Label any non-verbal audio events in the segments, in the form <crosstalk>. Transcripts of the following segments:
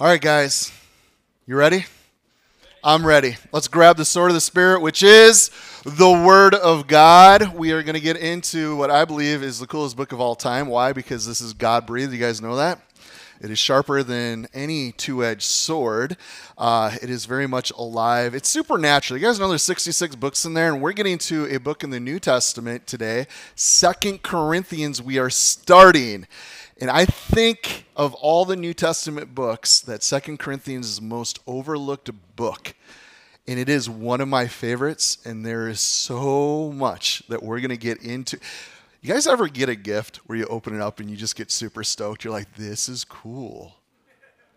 All right, guys, you ready? I'm ready. Let's grab the sword of the Spirit, which is the Word of God. We are going to get into what I believe is the coolest book of all time. Why? Because this is God breathed. You guys know that? It is sharper than any two edged sword. Uh, it is very much alive. It's supernatural. You guys know there's 66 books in there, and we're getting to a book in the New Testament today. Second Corinthians, we are starting. And I think of all the New Testament books, that Second Corinthians is most overlooked book. And it is one of my favorites, and there is so much that we're going to get into. You guys ever get a gift where you open it up and you just get super stoked? You're like, this is cool.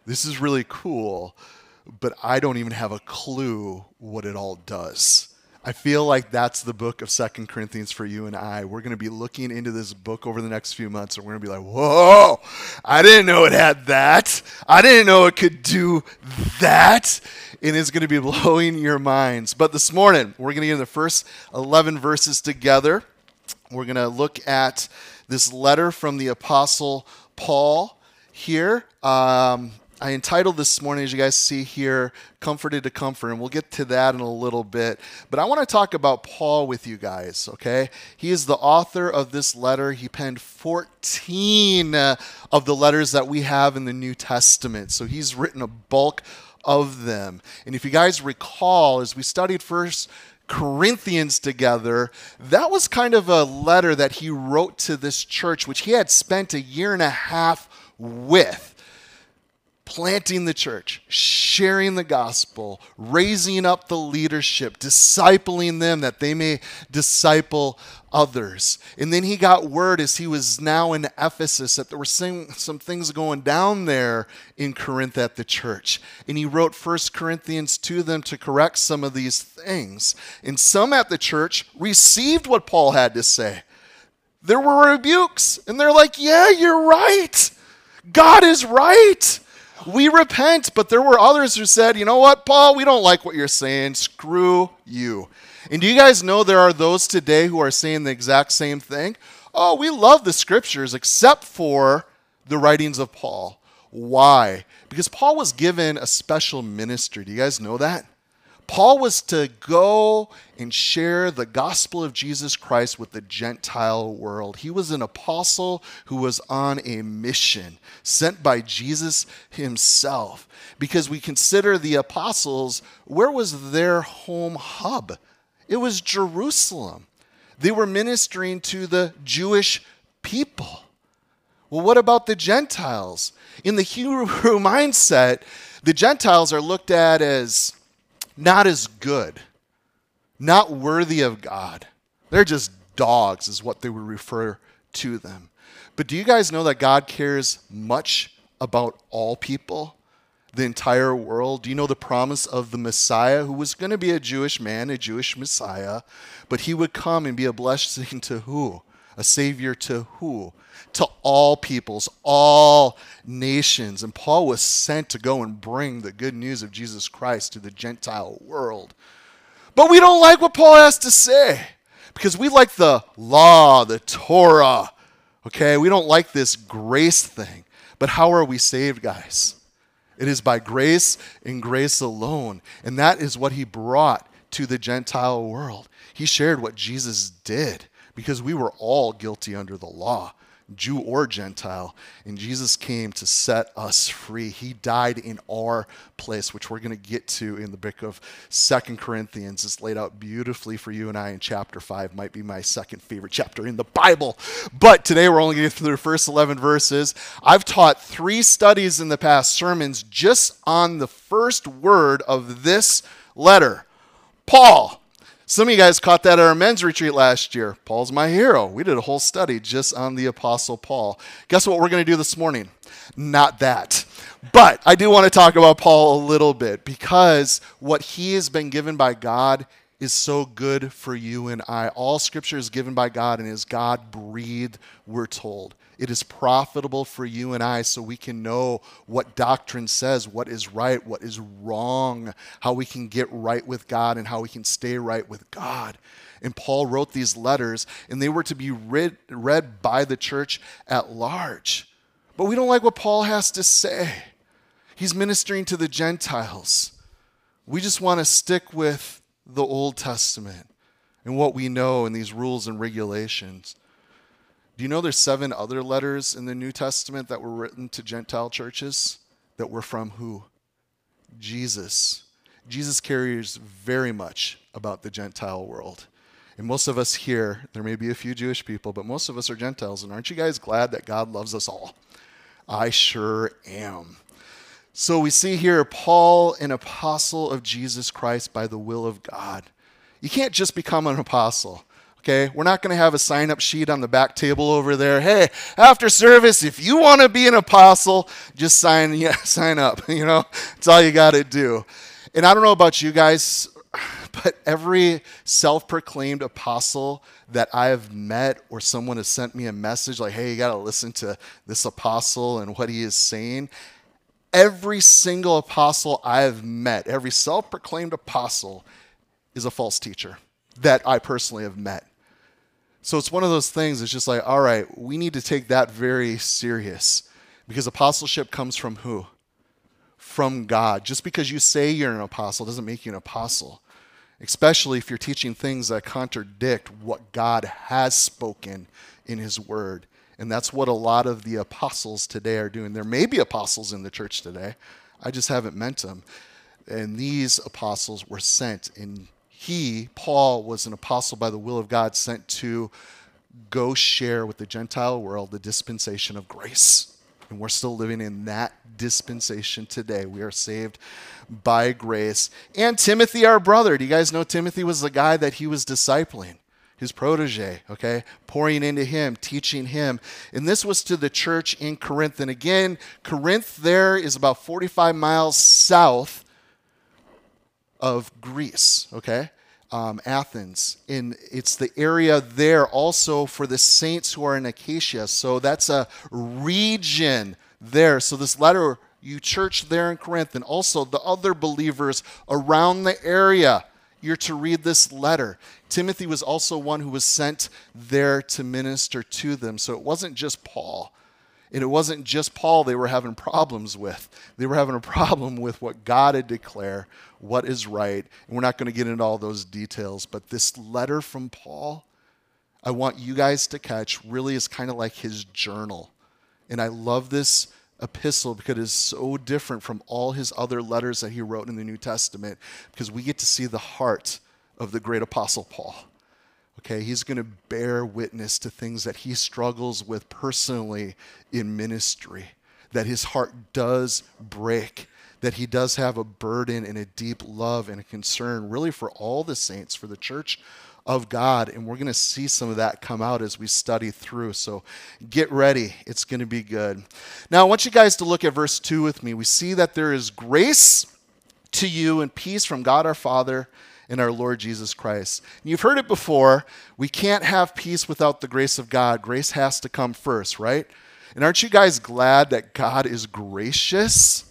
This is really cool, but I don't even have a clue what it all does. I feel like that's the book of Second Corinthians for you and I. We're going to be looking into this book over the next few months, and we're going to be like, whoa, I didn't know it had that. I didn't know it could do that. And it's going to be <laughs> blowing your minds. But this morning, we're going to get the first 11 verses together. We're going to look at this letter from the Apostle Paul here. Um, I entitled this morning, as you guys see here, Comforted to Comfort, and we'll get to that in a little bit. But I want to talk about Paul with you guys, okay? He is the author of this letter. He penned 14 uh, of the letters that we have in the New Testament. So he's written a bulk of them. And if you guys recall, as we studied first Corinthians together, that was kind of a letter that he wrote to this church, which he had spent a year and a half with planting the church, sharing the gospel, raising up the leadership, discipling them that they may disciple others. And then he got word as he was now in Ephesus that there were some, some things going down there in Corinth at the church. And he wrote First Corinthians to them to correct some of these things. And some at the church received what Paul had to say. There were rebukes, and they're like, Yeah, you're right. God is right we repent. But there were others who said, you know what, Paul, we don't like what you're saying. Screw you. And do you guys know there are those today who are saying the exact same thing? Oh, we love the scriptures except for the writings of Paul. Why? Because Paul was given a special ministry. Do you guys know that? Paul was to go and share the gospel of Jesus Christ with the Gentile world. He was an apostle who was on a mission sent by Jesus himself. Because we consider the apostles, where was their home hub? It was Jerusalem. They were ministering to the Jewish people. Well, what about the Gentiles? In the Hebrew <laughs> mindset, the Gentiles are looked at as not as good, not worthy of God. They're just dogs, is what they would refer to them. But do you guys know that God cares much about all people, the entire world? Do you know the promise of the Messiah, who was going to be a Jewish man, a Jewish Messiah, but he would come and be a blessing to who? A savior to who? to all peoples, all nations. And Paul was sent to go and bring the good news of Jesus Christ to the Gentile world. But we don't like what Paul has to say because we like the law, the Torah. Okay, we don't like this grace thing. But how are we saved, guys? It is by grace and grace alone. And that is what he brought to the Gentile world. He shared what Jesus did because we were all guilty under the law. Jew or Gentile. And Jesus came to set us free. He died in our place, which we're going to get to in the book of Second Corinthians. It's laid out beautifully for you and I in chapter 5. Might be my second favorite chapter in the Bible. But today we're only going to through the first 11 verses. I've taught three studies in the past sermons just on the first word of this letter. Paul some of you guys caught that at our men's retreat last year. Paul's my hero. We did a whole study just on the Apostle Paul. Guess what we're going to do this morning? Not that. But I do want to talk about Paul a little bit because what he has been given by God is so good for you and I. All scripture is given by God and is God breathed, we're told. It is profitable for you and I so we can know what doctrine says, what is right, what is wrong, how we can get right with God, and how we can stay right with God. And Paul wrote these letters, and they were to be read, read by the church at large. But we don't like what Paul has to say. He's ministering to the Gentiles. We just want to stick with the Old Testament and what we know and these rules and regulations. Do you know there's seven other letters in the New Testament that were written to Gentile churches that were from who? Jesus. Jesus cares very much about the Gentile world. And most of us here, there may be a few Jewish people, but most of us are Gentiles. And aren't you guys glad that God loves us all? I sure am. So we see here Paul, an apostle of Jesus Christ by the will of God. You can't just become an apostle. Okay, we're not going to have a sign up sheet on the back table over there. Hey, after service, if you want to be an apostle, just sign <laughs> yeah, sign up. <laughs> You know, it's all you got to do. And I don't know about you guys, <sighs> but every self proclaimed apostle that I have met or someone has sent me a message like, hey, you got to listen to this apostle and what he is saying. Every single apostle I have met, every self proclaimed apostle, is a false teacher that I personally have met. So it's one of those things, it's just like, all right, we need to take that very serious because apostleship comes from who? From God. Just because you say you're an apostle doesn't make you an apostle especially if you're teaching things that contradict what God has spoken in His Word. And that's what a lot of the apostles today are doing. There may be apostles in the church today, I just haven't met them. And these apostles were sent, and he, Paul, was an apostle by the will of God, sent to go share with the Gentile world the dispensation of grace. And we're still living in that dispensation today. We are saved by grace. And Timothy, our brother. Do you guys know Timothy was the guy that he was discipling? His protege, okay? Pouring into him, teaching him. And this was to the church in Corinth. And again, Corinth there is about 45 miles south of Greece, okay? Um, Athens. And it's the area there also for the saints who are in Achaia. So that's a region there. So this letter, you church there in Corinth, and also the other believers around the area, you're to read this letter. Timothy was also one who was sent there to minister to them. So it wasn't just Paul. And it wasn't just Paul they were having problems with. They were having a problem with what God had declared, what is right. And we're not going to get into all those details, but this letter from Paul, I want you guys to catch, really is kind of like his journal. And I love this epistle because it is so different from all his other letters that he wrote in the New Testament because we get to see the heart of the great apostle Paul. Okay, he's going to bear witness to things that he struggles with personally in ministry, that his heart does break, that he does have a burden and a deep love and a concern, really, for all the saints, for the church of God. And we're going to see some of that come out as we study through. So get ready. It's going to be good. Now, I want you guys to look at verse 2 with me. We see that there is grace to you and peace from God our Father and our Lord Jesus Christ. And you've heard it before. We can't have peace without the grace of God. Grace has to come first, right? And aren't you guys glad that God is gracious?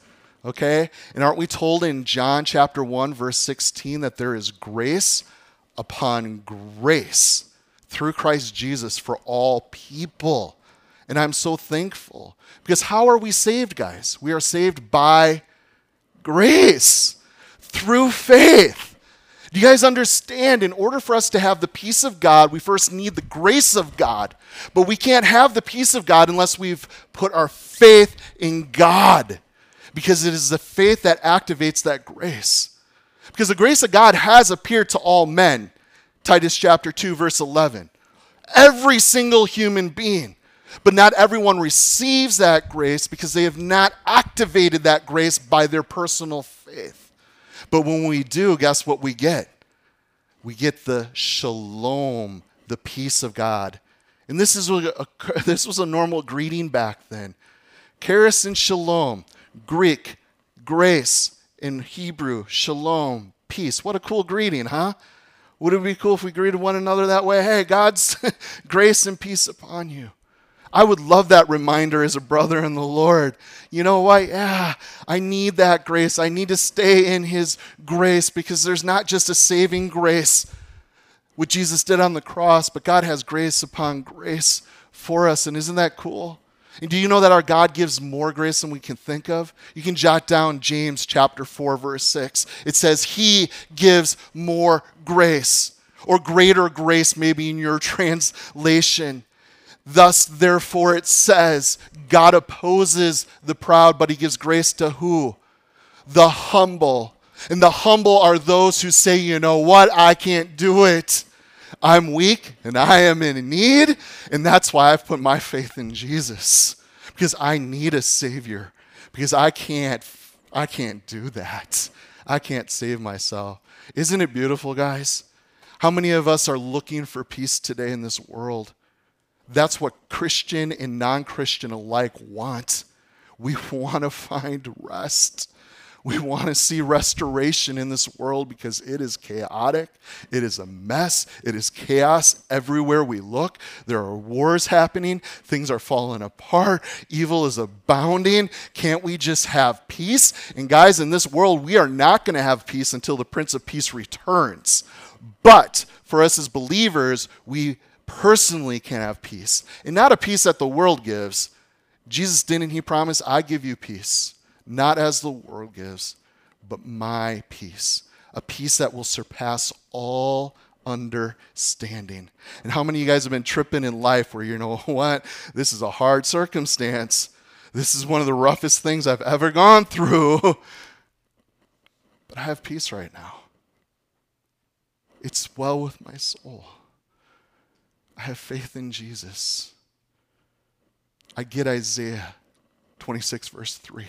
Okay? And aren't we told in John chapter 1 verse 16 that there is grace upon grace through Christ Jesus for all people. And I'm so thankful. Because how are we saved, guys? We are saved by grace through faith. Do you guys understand? In order for us to have the peace of God, we first need the grace of God. But we can't have the peace of God unless we've put our faith in God. Because it is the faith that activates that grace. Because the grace of God has appeared to all men. Titus chapter 2, verse 11. Every single human being. But not everyone receives that grace because they have not activated that grace by their personal faith. But when we do, guess what we get? We get the shalom, the peace of God. And this, is a, <laughs> this was a normal greeting back then. Charis and shalom, Greek, grace, in Hebrew, shalom, peace. What a cool greeting, huh? Would it be cool if we greeted one another that way? Hey, God's <laughs> grace and peace upon you. I would love that reminder as a brother in the Lord. You know what? Yeah, I need that grace. I need to stay in His grace because there's not just a saving grace, what Jesus did on the cross, but God has grace upon grace for us. And isn't that cool? And do you know that our God gives more grace than we can think of? You can jot down James chapter 4 verse 6. It says he gives more grace or greater grace maybe in your <laughs> translation. Thus therefore it says God opposes the proud but he gives grace to who? The humble. And the humble are those who say, you know what? I can't do it. I'm weak and I am in need. And that's why I've put my faith in Jesus. Because I need a Savior. Because I can't, I can't do that. I can't save myself. Isn't it beautiful, guys? How many of us are looking for peace today in this world? That's what Christian and non Christian alike want. We <laughs> want to find rest. We want to see restoration in this world because it is chaotic. It is a mess. It is chaos everywhere we look. There are wars happening. Things are falling apart. Evil is abounding. Can't we just have peace? And guys, in this world, we are not going to have peace until the Prince of Peace returns. But for us as believers, we personally can have peace. And not a peace that the world gives. Jesus didn't he promise, I give you peace not as the world gives, but my peace, a peace that will surpass all understanding. And how many of you guys have been tripping in life where you know <laughs> what? This is a hard circumstance. This is one of the roughest things I've ever gone through. <laughs> But I have peace right now. It's well with my soul. I have faith in Jesus. I get Isaiah 26, verse 3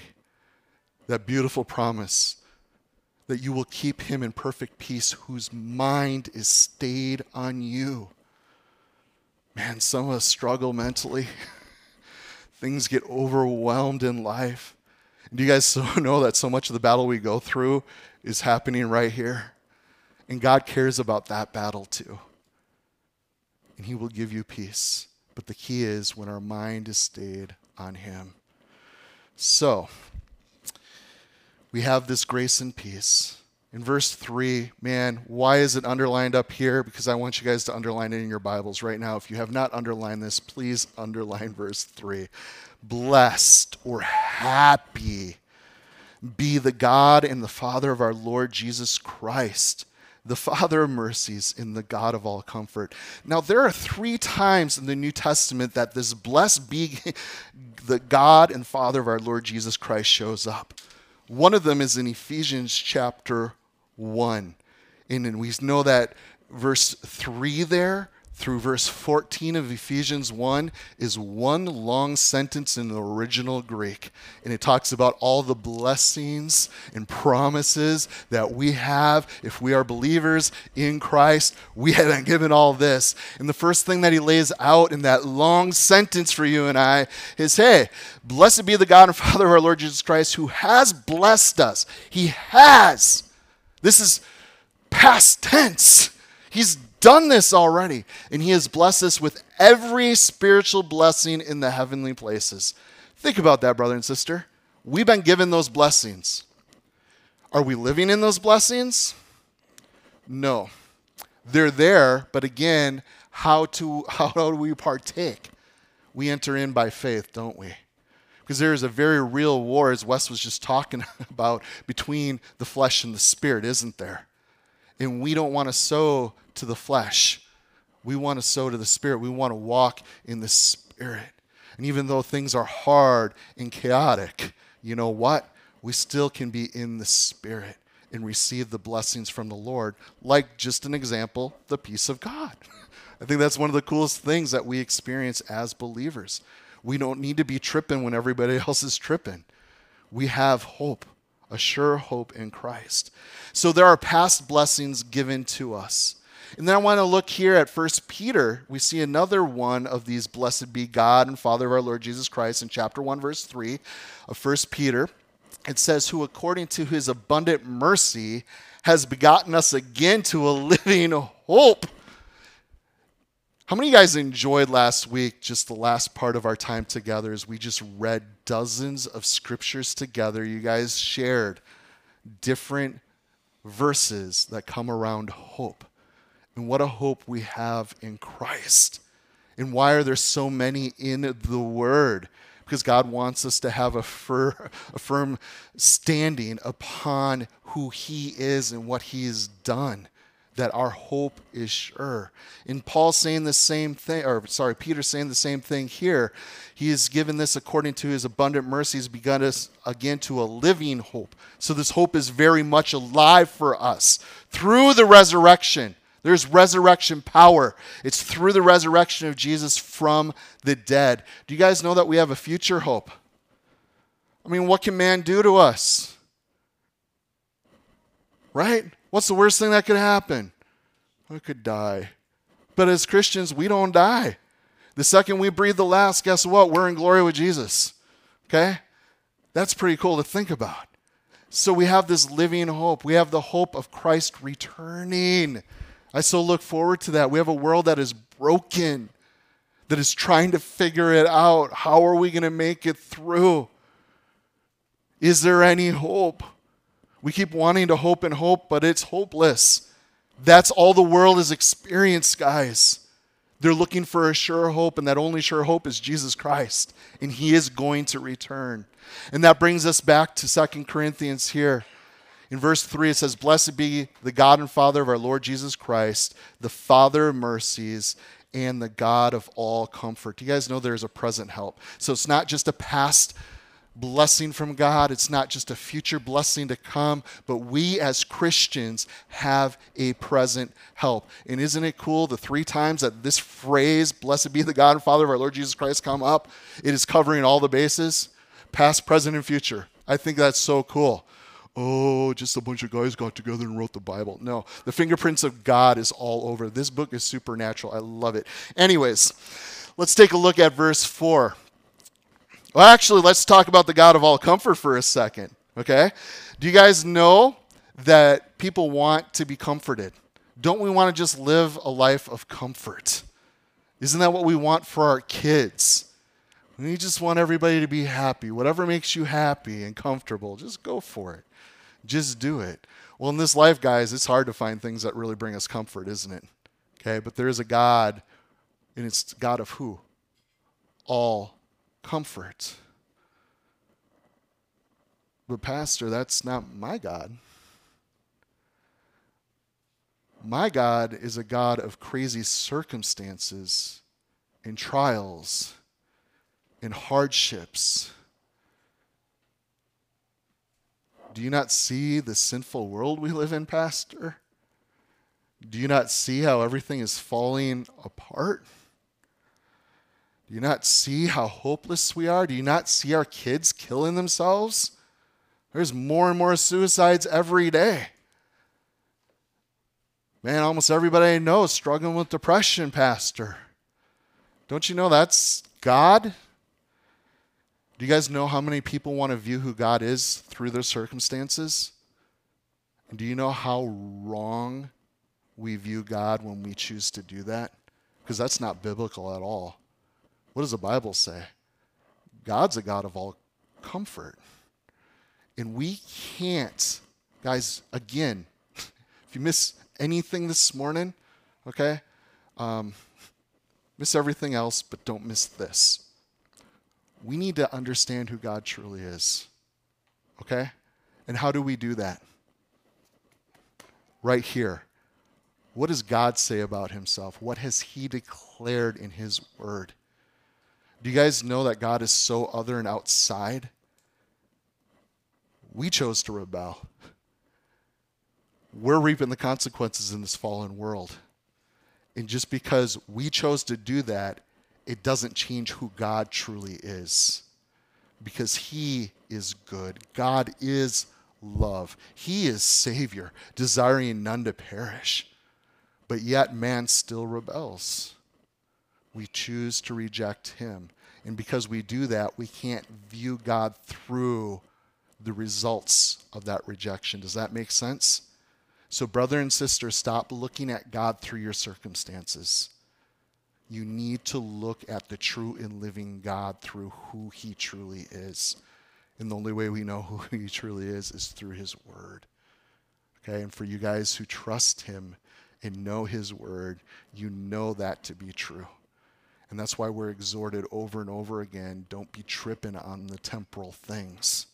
that beautiful promise that you will keep him in perfect peace whose mind is stayed on you. Man, some of us struggle mentally. <laughs> Things get overwhelmed in life. do you guys <laughs> know that so much of the battle we go through is happening right here? And God cares about that battle too. And He will give you peace. But the key is when our mind is stayed on Him. So, we have this grace and peace. In verse 3, man, why is it underlined up here? Because I want you guys to underline it in your Bibles right now. If you have not underlined this, please underline verse 3. Blessed or happy be the God and the Father of our Lord Jesus Christ, the Father of mercies and the God of all comfort. Now, there are three times in the New Testament that this blessed be <laughs> the God and Father of our Lord Jesus Christ shows up. One of them is in Ephesians chapter 1. And we know that verse 3 there through verse 14 of Ephesians 1 is one long sentence in the original Greek. And it talks about all the blessings and promises that we have if we are believers in Christ. We have been given all this. And the first thing that he lays out in that long sentence for you and I is hey, blessed be the God and Father of our Lord Jesus Christ who has blessed us. He has. This is past tense. He's done this already, and He has blessed us with every spiritual blessing in the heavenly places. Think about that, brother and sister. We've been given those blessings. Are we living in those blessings? No. They're there, but again, how to <laughs> how do we partake? We enter in by faith, don't we? Because there is a very real war, as Wes was just talking <laughs> about, between the flesh and the spirit, isn't there? And we don't want to sow to the flesh. We want to sow to the Spirit. We want to walk in the Spirit. And even though things are hard and chaotic, you know what? We still can be in the Spirit and receive the blessings from the Lord, like just an example, the peace of God. <laughs> I think that's one of the coolest things that we experience as believers. We don't need to be tripping when everybody <laughs> else is tripping. We have hope, a sure hope in Christ. So there are past blessings given to us. And then I want to look here at First Peter. We see another one of these blessed be God and Father of our Lord Jesus Christ in chapter 1, verse 3 of First Peter. It says, Who according to his abundant mercy has begotten us again to a living hope. How many of you guys enjoyed last week, just the last part of our time together, as we just read dozens of scriptures together? You guys shared different verses that come around hope. And what a hope we have in Christ. And why are there so many in the Word? because God wants us to have a, fir- a firm standing upon who He is and what He has done that our hope is sure. And Paul saying the same thing, or sorry, Peter saying the same thing here. He has given this according to his abundant mercy, he's begun us again to a living hope. So this hope is very much alive for us through the resurrection. There's resurrection power. It's through the resurrection of Jesus from the dead. Do you guys know that we have a future hope? I mean, what can man do to us? Right? What's the worst thing that could happen? We could die. But as Christians, we don't die. The second we breathe the last, guess what? We're in glory with Jesus. Okay? That's pretty cool to think about. So we have this living hope. We have the hope of Christ returning. I so look forward to that. We have a world that is broken, that is trying to figure it out. How are we going to make it through? Is there any hope? We keep wanting to hope and hope, but it's hopeless. That's all the world has experienced, guys. They're looking for a sure hope, and that only sure hope is Jesus Christ, and He is going to return. And that brings us back to Second Corinthians here. In verse 3, it says, Blessed be the God and Father of our Lord Jesus Christ, the Father of mercies and the God of all comfort. You guys know there's a present help? So it's not just a past blessing from God. It's not just a future blessing to come, but we as Christians have a present help. And isn't it cool the three times that this phrase, blessed be the God and Father of our Lord Jesus Christ, come up? It is covering all the bases, past, present, and future. I think that's so cool. Oh, just a bunch of guys got together and wrote the Bible. No, the fingerprints of God is all over. This book is supernatural. I love it. Anyways, let's take a look at verse 4. Well, actually, let's talk about the God of all comfort for a second, okay? Do you guys know that people want to be comforted? Don't we want to just live a life of comfort? Isn't that what we want for our kids? We just want everybody to be happy. Whatever makes you happy and comfortable, just go for it. Just do it. Well, in this life, guys, it's hard to find things that really bring us comfort, isn't it? Okay, but there is a God, and it's God of who? All comfort. But, Pastor, that's not my God. My God is a God of crazy circumstances and trials and hardships. Do you not see the sinful world we live in, Pastor? Do you not see how everything is falling apart? Do you not see how hopeless we are? Do you not see our kids killing themselves? There's more and more suicides every day. Man, almost everybody I know is struggling with depression, Pastor. Don't you know that's God? Do you guys know how many people want to view who God is through their circumstances? And do you know how wrong we view God when we choose to do that? Because that's not biblical at all. What does the Bible say? God's a God of all comfort. And we can't, guys, again, <laughs> if you miss anything this morning, okay, um, miss everything else, but don't miss this. We need to understand who God truly is, okay? And how do we do that? Right here. What does God say about himself? What has he declared in his word? Do you guys know that God is so other and outside? We chose to rebel. We're reaping the consequences in this fallen world. And just because we chose to do that, it doesn't change who God truly is. Because He is good. God is love. He is Savior, desiring none to perish. But yet man still rebels. We choose to reject Him. And because we do that, we can't view God through the results of that rejection. Does that make sense? So, brother and sister, stop looking at God through your circumstances. You need to look at the true and living God through who He truly is. And the only way we know who <laughs> He truly is is through His Word. Okay, and for you guys who trust Him and know His Word, you know that to be true. And that's why we're exhorted over and over again don't be tripping on the temporal things.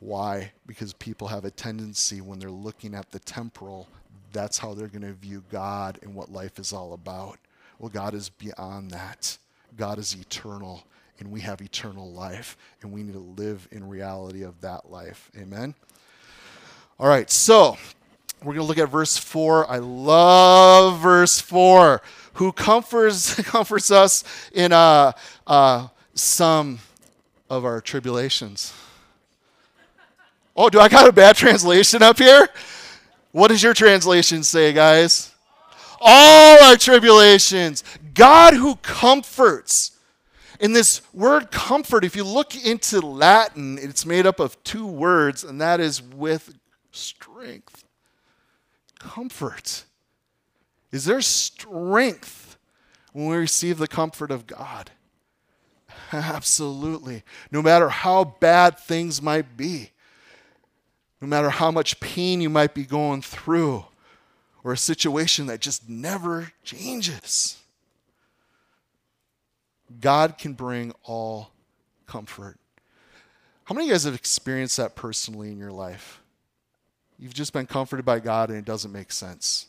Why? Because people have a tendency when they're looking at the temporal, that's how they're going to view God and what life is all about. Well, God is beyond that. God is eternal, and we have eternal life, and we need to live in reality of that life. Amen? All right, so we're going to look at verse 4. I love verse 4. Who comforts, <laughs> comforts us in uh, uh, some of our tribulations. Oh, do I got a bad <laughs> translation up here? What does your translation say, guys? All our tribulations. God who comforts. In this word comfort, if you look into Latin, it's made up of two words, and that is with strength. Comfort. Is there strength when we receive the comfort of God? Absolutely. No matter how bad things might be, no matter how much pain you might be going through, or a situation that just never changes, God can bring all comfort. How many of you guys have experienced that personally in your life? You've just been comforted by God and it doesn't make sense.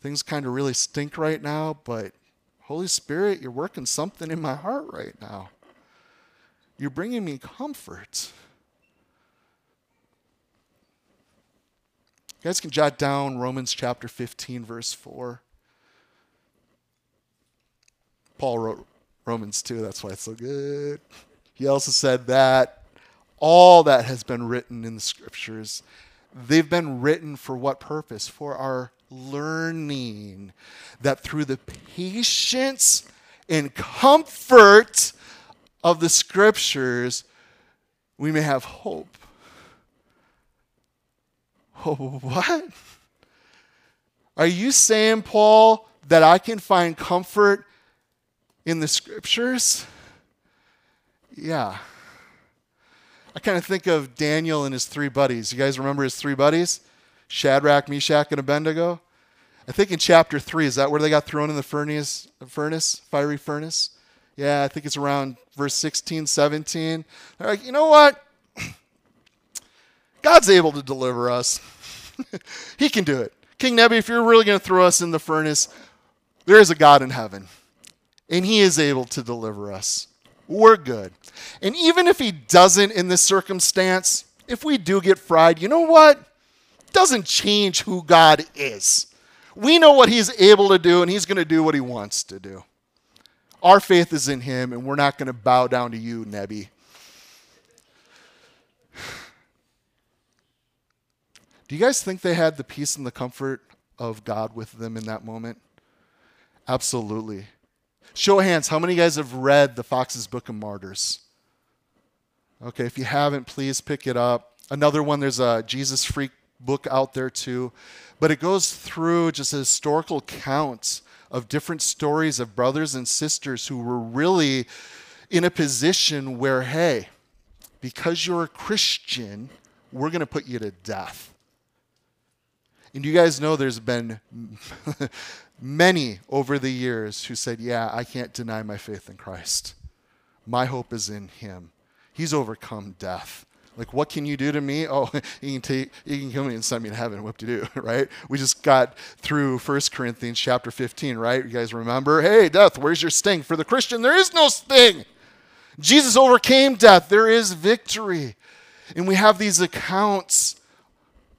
Things kind of really stink right now, but Holy Spirit, you're working something in my heart right now. You're bringing me comfort. You guys can jot down Romans chapter 15, verse 4. Paul wrote Romans too, that's why it's so good. He also said that all that has been written in the scriptures, they've been written for what purpose? For our learning. That through the patience and comfort of the scriptures, we may have hope. <laughs> what? Are you saying, Paul, that I can find comfort in the scriptures? Yeah. I kind of think of Daniel and his three buddies. You guys remember his three buddies? Shadrach, Meshach, and Abednego? I think in chapter 3, is that where they got thrown in the furnace, furnace fiery furnace? Yeah, I think it's around verse 16, 17. They're like, you know what? God's able to deliver us. <laughs> he can do it. King Nebi, if you're really going to throw us in the furnace, there is a God in heaven, and He is able to deliver us. We're good. And even if He doesn't in this circumstance, if we do get fried, you know what? Doesn't change who God is. We know what He's able to do, and He's going to do what He wants to do. Our faith is in Him, and we're not going to bow down to you, Nebi. Do you guys think they had the peace and the comfort of God with them in that moment? Absolutely. Show of hands, how many of you guys have read the Fox's Book of Martyrs? Okay, if you haven't, please pick it up. Another one, there's a Jesus Freak book out there too. But it goes through just a historical count of different stories of brothers and sisters who were really in a position where, hey, because you're a Christian, we're going to put you to death. And you guys know there's been <laughs> many over the years who said, Yeah, I can't deny my faith in Christ. My hope is in Him. He's overcome death. Like, what can you do to me? <laughs> Oh, you can take, you can kill me and send me to heaven. What to do, <laughs> right? We just got through 1 Corinthians chapter 15, right? You guys remember? Hey, death, where's your sting? For the Christian, there is no sting. Jesus overcame death. There is victory. And we have these accounts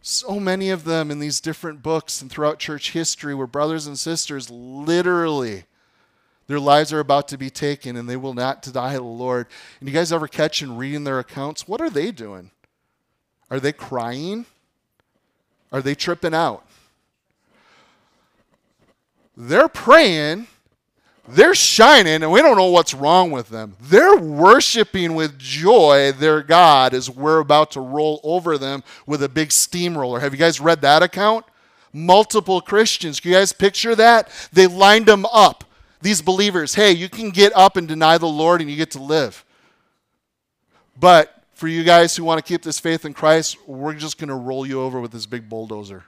so many of them in these different books and throughout church history where brothers and sisters literally their lives are about to be taken and they will not deny the Lord. And you guys ever catch and reading their accounts? What are they doing? Are they crying? Are they tripping out? They're praying they're shining and we don't know what's wrong with them. They're worshiping with joy their God as we're about to roll over them with a big steamroller. Have you guys read that account? Multiple Christians. Can you guys picture that? They lined them up. These believers, hey, you can get up and deny the Lord and you get to live. But for you guys who want to keep this faith in Christ, we're just going to roll you over with this big bulldozer.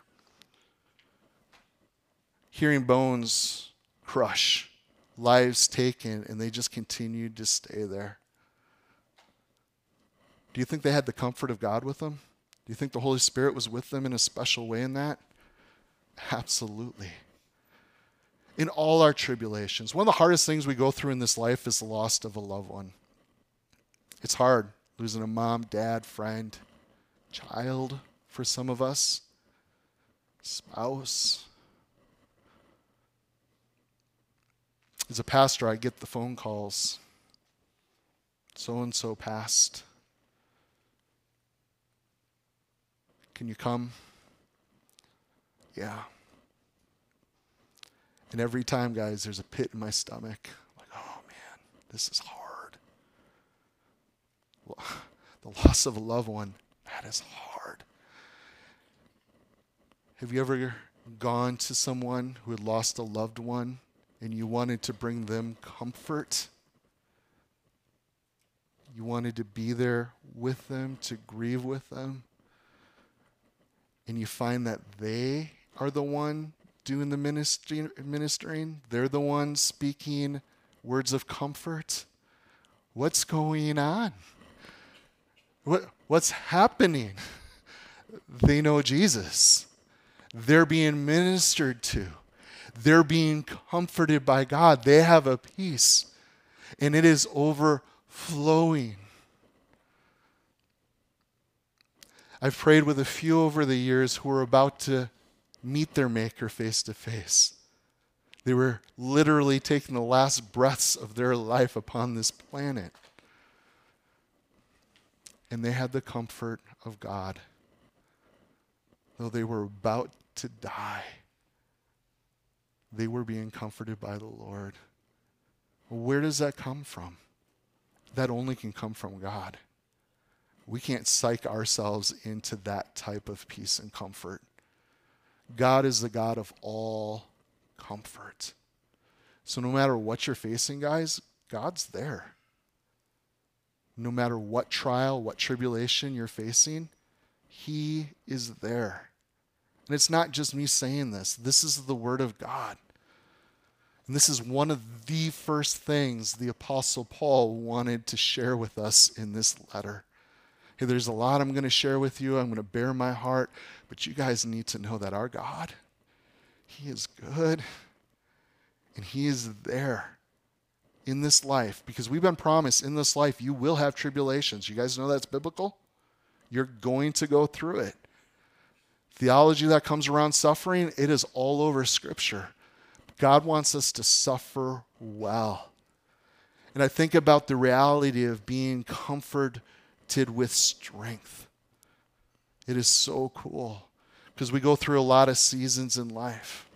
Hearing bones crush lives taken, and they just continued to stay there. Do you think they had the comfort of God with them? Do you think the Holy Spirit was with them in a special way in that? Absolutely. In all our tribulations, one of the hardest things we go through in this life is the loss of a loved one. It's hard losing a mom, dad, friend, child for some of us, spouse. As a pastor, I get the phone calls. So and so passed. Can you come? Yeah. And every time, guys, there's a pit in my stomach. Like, oh man, this is hard. <laughs> The loss of a loved one, that is hard. Have you ever gone to someone who had lost a loved one and you wanted to bring them comfort? You wanted to be there with them, to grieve with them? and you find that they are the one doing the ministry, ministering, they're the ones speaking words of comfort. What's going on? What, what's happening? <laughs> They know Jesus. They're being ministered to. They're being comforted by God. They have a peace, and it is overflowing. I've prayed with a few over the years who are about to meet their Maker face to face. They were literally taking the last breaths of their life upon this planet. And they had the comfort of God. Though they were about to die, they were being comforted by the Lord. Where does that come from? That only can come from God. We can't psych ourselves into that type of peace and comfort. God is the God of all comfort. So no matter what you're facing, guys, God's there. No matter what trial, what tribulation you're facing, He is there. And it's not just me saying this, this is the Word of God. And this is one of the first things the Apostle Paul wanted to share with us in this letter. Hey, there's a lot I'm going to share with you. I'm going to bare my heart. But you guys need to know that our God, He is good and He is there in this life because we've been promised in this life you will have tribulations. You guys know that's biblical? You're going to go through it. Theology that comes around suffering, it is all over Scripture. God wants us to suffer well. And I think about the reality of being comforted with strength. It is so cool because we go through a lot of seasons in life.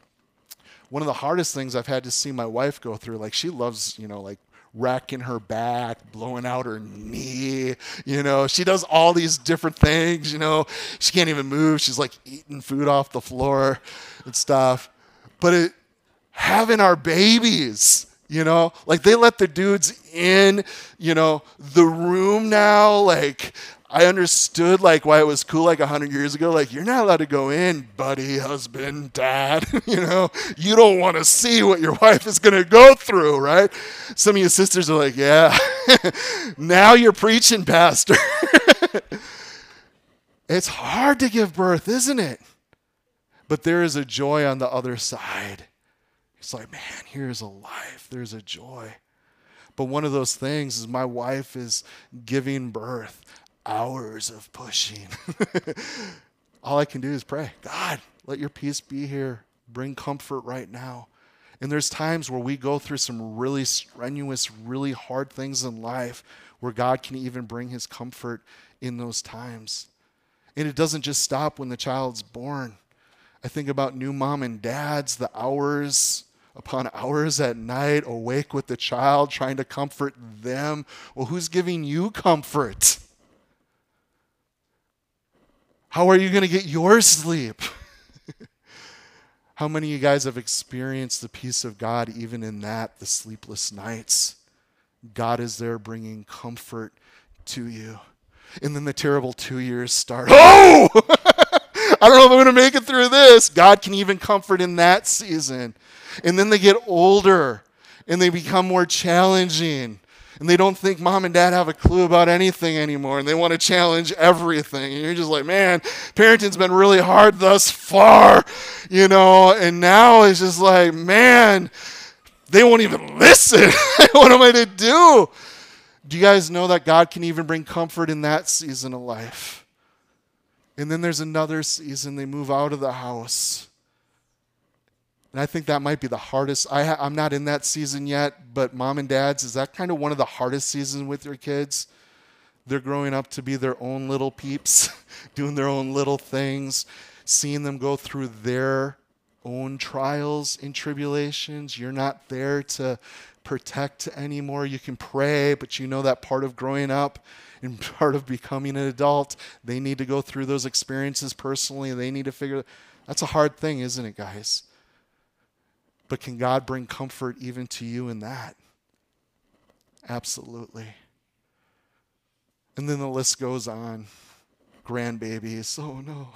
One of the hardest things I've had to see my wife go through, like she loves, you know, like racking her back, blowing out her knee. You know, she does all these different things. You know, she can't even move. She's like eating food off the floor and stuff. But it, having our babies, you know like they let the dudes in you know the room now like i understood like why it was cool like 100 years ago. Like you're not allowed to go in buddy husband dad <laughs> you know? You don't want to see what your wife is going to go through right? Some of your sisters are like yeah <laughs> now you're preaching pastor. <laughs> It's hard to give birth isn't it? But there is a joy on the other side. It's like, man, here's a life, there's a joy. But one of those things is my wife is giving birth, hours of pushing. <laughs> All I can do is pray, God, let your peace be here. Bring comfort right now. And there's times where we go through some really strenuous, really hard things in life where God can even bring his comfort in those times. And it doesn't just stop when the child's born. I think about new mom and dads, the hours upon hours at night, awake with the child, trying to comfort them. Well, who's giving you comfort? <laughs> How are you going to get your sleep? <laughs> How many of you guys have experienced the peace of God even in that, the sleepless nights? God is there bringing comfort to you. And then the terrible two years start. <laughs> Oh! <laughs> I don't know if I'm going to make it through this. God can even comfort in that season. And then they get older and they become more challenging. And they don't think mom and dad have a clue about anything anymore, and they want to challenge everything. And you're just like, man, parenting's been really hard thus far, you know, and now it's just like, man, they won't even listen. <laughs> what am I to do? Do you guys know that God can even bring comfort in that season of life? And then there's another season, they move out of the house and I think that might be the hardest. I ha- I'm not in that season yet, but mom and dads, is that kind of one of the hardest seasons with your kids? They're growing up to be their own little peeps, <laughs> doing their own little things, seeing them go through their own trials and tribulations. You're not there to protect anymore. You can pray, but you know that part of growing up and <laughs> part of becoming an adult, they need to go through those experiences personally. They need to figure that's a hard thing, isn't it, guys? But can God bring comfort even to you in that? Absolutely. And then the list goes on. Grandbabies. <laughs> Oh no.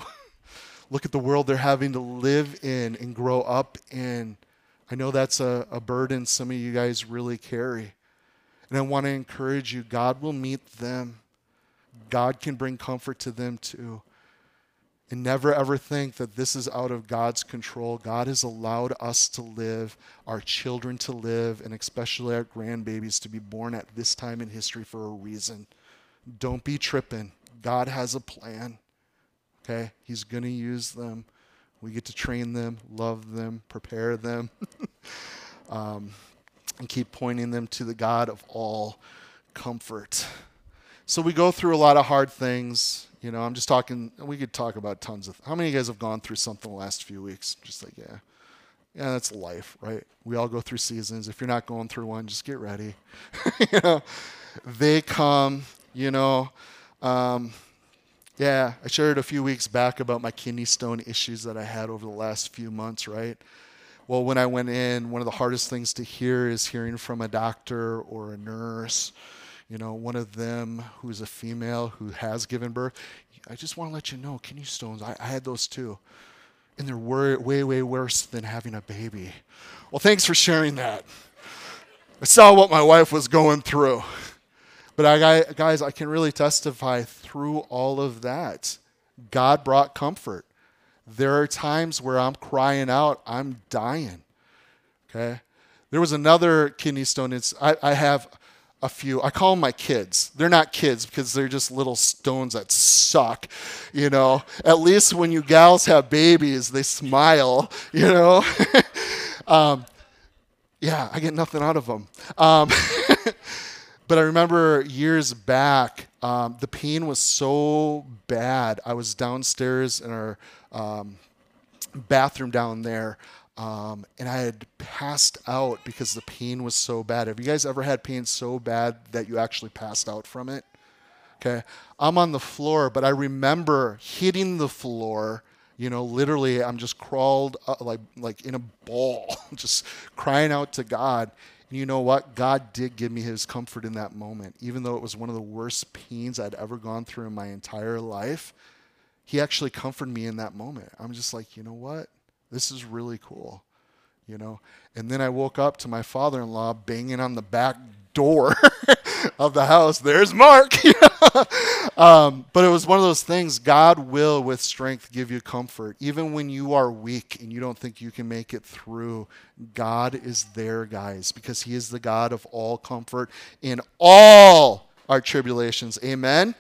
Look at the world they're having to live in and grow up in. I know that's a, a burden some of you guys really carry. And I want to encourage you God will meet them, God can bring comfort to them too. And never ever think that this is out of God's control. God has allowed us to live, our children to live, and especially our grandbabies to be born at this time in history for a reason. Don't be tripping. God has a plan. Okay? He's going to use them. We get to train them, love them, prepare them, <laughs> um, and keep pointing them to the God of all comfort. So we go through a lot of hard things. You know, I'm just talking, we could talk about tons of, how many of you guys have gone through something the last few weeks? Just like, yeah. Yeah, that's life, right? We all go through seasons. If you're not going through one, just get ready. <laughs> you know, they come, you know. Um, yeah, I shared a few weeks back about my kidney stone issues that I had over the last few months, right? Well, when I went in, one of the hardest things to hear is hearing from a doctor or a nurse you know, one of them who's a female who has given birth. I just want to let you know, kidney stones, I, I had those too. And they're way, way, way worse than having a baby. Well, thanks for sharing that. I saw what my wife was going through. But I, guys, I can really testify through all of that. God brought comfort. There are times where I'm crying out, I'm dying. Okay? There was another kidney stone. It's, I, I have a few. I call them my kids. They're not kids because they're just little stones that suck, you know. At least when you gals have babies, they smile, <laughs> you know. <laughs> um, yeah, I get nothing out of them. Um, <laughs> but I remember years back, um, the pain was so bad. I was downstairs in our um, bathroom down there. Um, and I had passed out because the pain was so bad. Have you guys ever had pain so bad that you actually passed out from it? Okay. I'm on the floor, but I remember hitting the floor. You know, literally, I'm just crawled up, like like in a ball, <laughs> just crying out to God. And you know what? God did give me His comfort in that moment, even though it was one of the worst pains I'd ever gone through in my entire life. He actually comforted me in that moment. I'm just like, you know what? This is really cool, you know. And then I woke up to my father-in-law banging on the back door <laughs> of the house. There's Mark. <laughs> um, but it was one of those things. God will, with strength, give you comfort, even when you are weak and you don't think you can make it through. God is there, guys, because He is the God of all comfort in all our tribulations. Amen.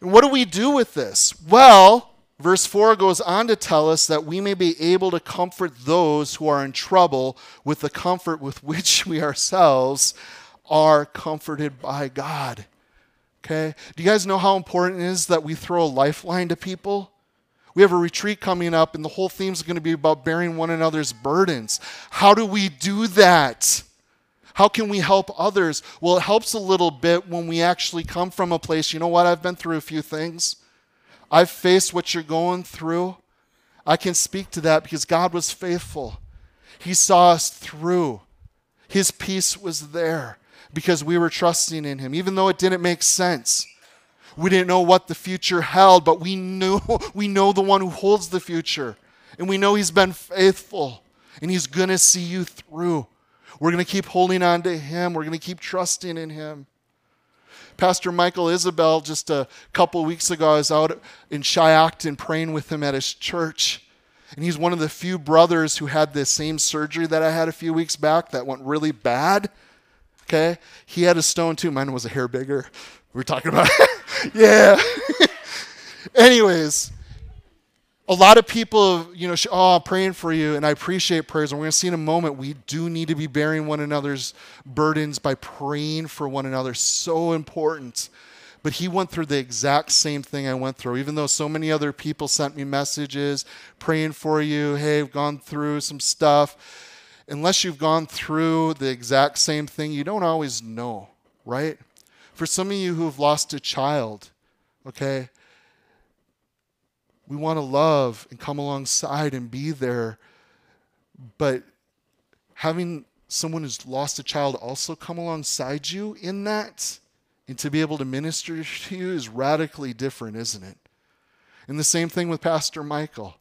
And what do we do with this? Well, Verse 4 goes on to tell us that we may be able to comfort those who are in trouble with the comfort with which we ourselves are comforted by God. Okay? Do you guys know how important it is that we throw a lifeline to people? We have a retreat coming up, and the whole theme is going to be about bearing one another's burdens. How do we do that? How can we help others? Well, it helps a little bit when we actually come from a place, you know what, I've been through a few things. I've faced what you're going through. I can speak to that because God was faithful. He saw us through. His peace was there because we were trusting in Him, even though it didn't make sense. We didn't know what the future held, but we knew <laughs> we know the one who holds the future. And we know He's been faithful and He's going to see you through. We're going to keep holding on to Him. We're going to keep trusting in Him. Pastor Michael Isabel, just a couple weeks ago, I was out in Shiocton praying with him at his church. And he's one of the few brothers who had the same surgery that I had a few weeks back that went really bad. Okay? He had a stone too. Mine was a hair bigger. We were talking about <laughs> Yeah. <laughs> Anyways, a lot of people, you know, oh, I'm praying for you, and I appreciate prayers. And we're going to see in a moment, we do need to be bearing one another's burdens by praying for one another. So important. But he went through the exact same thing I went through. Even though so many other people sent me messages praying for you, hey, I've gone through some stuff. Unless you've gone through the exact same thing, you don't always know, right? For some of you who have lost a child, okay, we want to love and come alongside and be there. But having someone who's lost a child also come alongside you in that and to be able to minister to you is radically different, isn't it? And the same thing with Pastor Michael.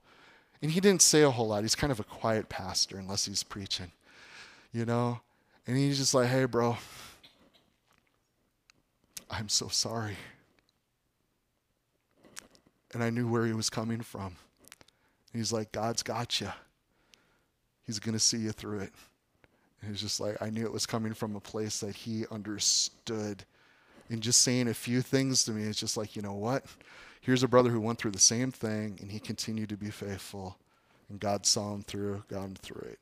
And he didn't say a whole lot. He's kind of a quiet pastor unless he's preaching, you know? And he's just like, hey, bro, I'm so sorry and I knew where he was coming from. he's like, God's got you. He's going to see you through it. And he's just like, I knew it was coming from a place that he understood. And just saying a few things to me, it's just like, you know what? Here's a brother who went through the same thing and he continued to be faithful. And God saw him through, got him through it.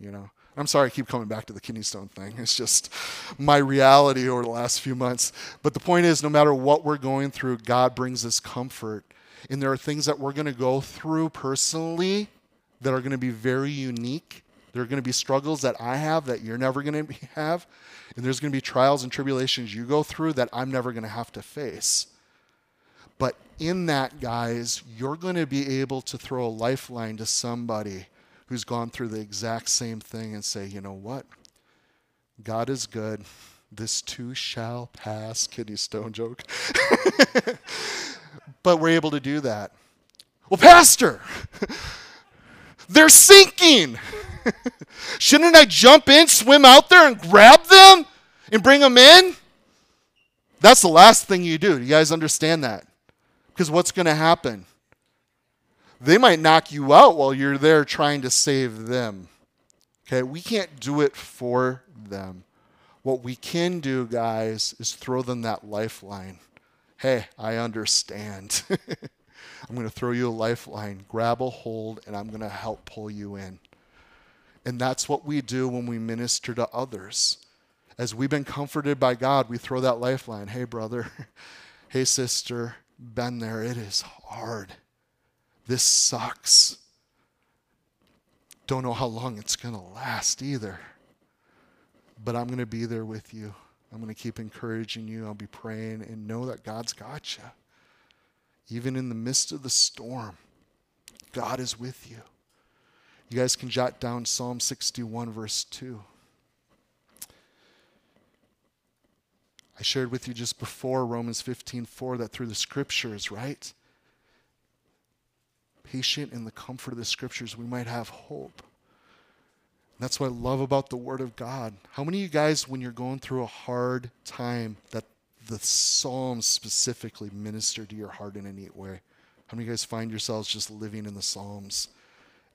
You know? I'm sorry I keep coming back to the kidney stone thing. It's just my reality over the last few months. But the point is, no matter what we're going through, God brings us comfort and there are things that we're going to go through personally that are going to be very unique. There are going to be struggles that I have that you're never going <laughs> to have. And there's going to be trials and tribulations you go through that I'm never going to have to face. But in that, guys, you're going to be able to throw a lifeline to somebody who's gone through the exact same thing and say, you know what? God is good. This too shall pass. Kidney stone joke. <laughs> but we're able to do that. Well, Pastor, <laughs> they're sinking. <laughs> Shouldn't I jump in, swim out there, and grab them and bring them in? That's the last thing you do. You guys understand that? Because what's going to happen? They might knock you out while you're there trying to save them. Okay, we can't do it for them. What we can do, guys, is throw them that lifeline hey, I understand. <laughs> I'm going to throw you a lifeline, grab a hold, and I'm going to help pull you in. And that's what we do when we minister to others. As we've been comforted by God, we throw that lifeline. Hey, brother. <laughs> hey, sister. Been there. It is hard. This sucks. Don't know how long it's going to last either. But I'm going to be there with you. I'm going to keep encouraging you. I'll be praying and know that God's got you. Even in the midst of the storm, God is with you. You guys can jot down Psalm 61, verse 2. I shared with you just before Romans 15, 4 that through the scriptures, right? Patient in the comfort of the scriptures, we might have hope. That's what I love about the Word of God. How many of you guys, when you're going through a hard time, that the Psalms specifically minister to your heart in a neat way? How many of you guys find yourselves just living in the Psalms?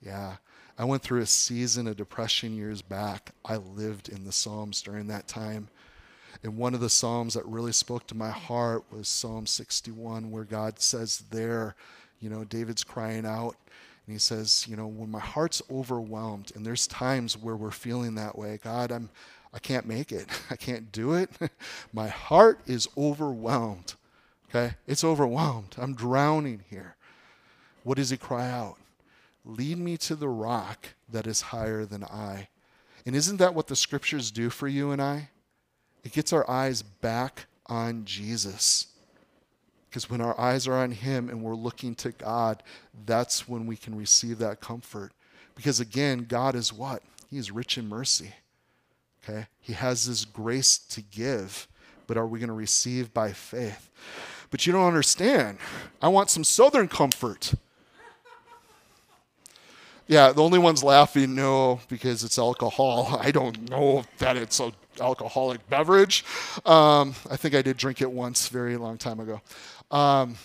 Yeah. I went through a season of depression years back. I lived in the Psalms during that time. And one of the Psalms that really spoke to my heart was Psalm 61, where God says, There, you know, David's crying out and he says, you know, when my heart's overwhelmed, and there's times where we're feeling that way, God, I'm I can't make it. <laughs> I can't do it. <laughs> my heart is overwhelmed. Okay? It's overwhelmed. I'm drowning here. What does he cry out? Lead me to the rock that is higher than I. And isn't that what the scriptures do for you and I? It gets our eyes back on Jesus. Because when our eyes are on Him and we're looking to God, that's when we can receive that comfort. Because again, God is what? He is rich in mercy. Okay? He has this grace to give, but are we going to receive by faith? But you don't understand. I want some southern comfort. Yeah, the only ones laughing, no, because it's alcohol. <laughs> I don't know that it's an alcoholic beverage. Um, I think I did drink it once, very long time ago. Um,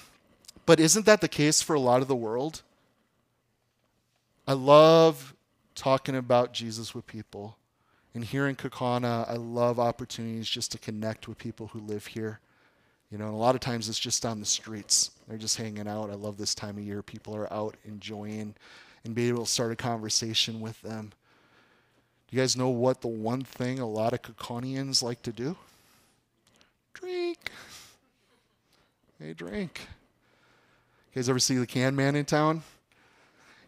but isn't that the case for a lot of the world? I love talking about Jesus with people. And here in Kaukauna, I love opportunities just to connect with people who live here. You know, and a lot of times it's just on the streets. They're just hanging out. I love this time of year. People are out enjoying and be able to start a conversation with them. Do you guys know what the one thing a lot of Kaukaunians like to do? Drink. They drink. You guys ever see the can man in town?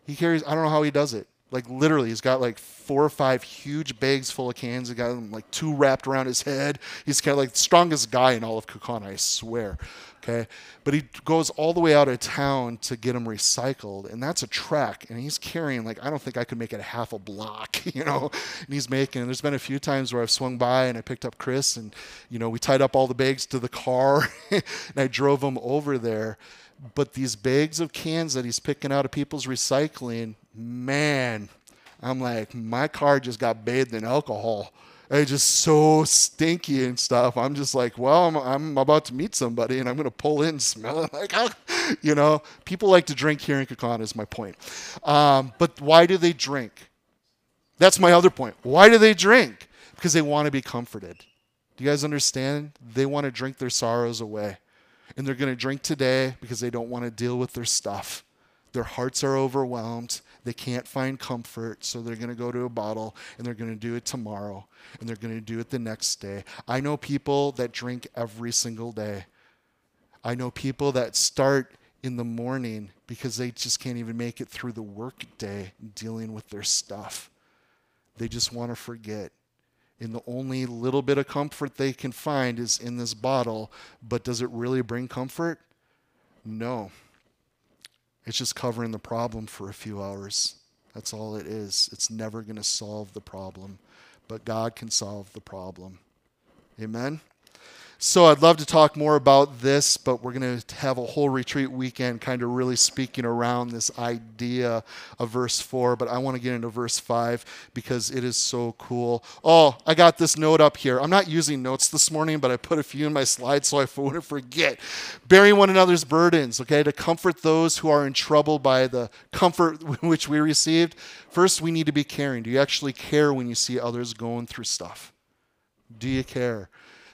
He carries, I don't know how he does it. Like literally, he's got like four or five huge bags full of cans. He got them like two wrapped around his head. He's kind of like the strongest guy in all of Kaukauna, I swear. Okay, but he goes all the way out of town to get them recycled, and that's a trek. And he's carrying like I don't think I could make it a half a block, <laughs> you know. And he's making. There's been a few times where I've swung by and I picked up Chris, and you know we tied up all the bags to the car, <laughs> and I drove him over there. But these bags of cans that he's picking out of people's recycling, man, I'm like, my car just got bathed in alcohol. It's just so stinky and stuff. I'm just like, well, I'm, I'm about to meet somebody and I'm going to pull in smelling <laughs> like, you know, people like to drink here in Kaukauna is my point. Um, but why do they drink? That's my other point. Why do they drink? Because they want to be comforted. Do you guys understand? They want to drink their sorrows away. And they're going to drink today because they don't want to deal with their stuff. Their hearts are overwhelmed. They can't find comfort, so they're going to go to a bottle and they're going to do it tomorrow and they're going to do it the next day. I know people that drink every single day. I know people that start in the morning because they just can't even make it through the work day dealing with their stuff. They just want to forget. And the only little bit of comfort they can find is in this bottle, but does it really bring comfort? No. It's just covering the problem for a few hours. That's all it is. It's never going to solve the problem, but God can solve the problem. Amen? So I'd love to talk more about this, but we're going to have a whole retreat weekend kind of really speaking around this idea of verse 4. But I want to get into verse 5 because it is so cool. Oh, I got this note up here. I'm not using notes this morning, but I put a few in my slides so I <laughs> wouldn't forget. Bearing one another's burdens, okay, to comfort those who are in trouble by the comfort <laughs> which we received. First, we need to be caring. Do you actually care when you see others going through stuff? Do you care?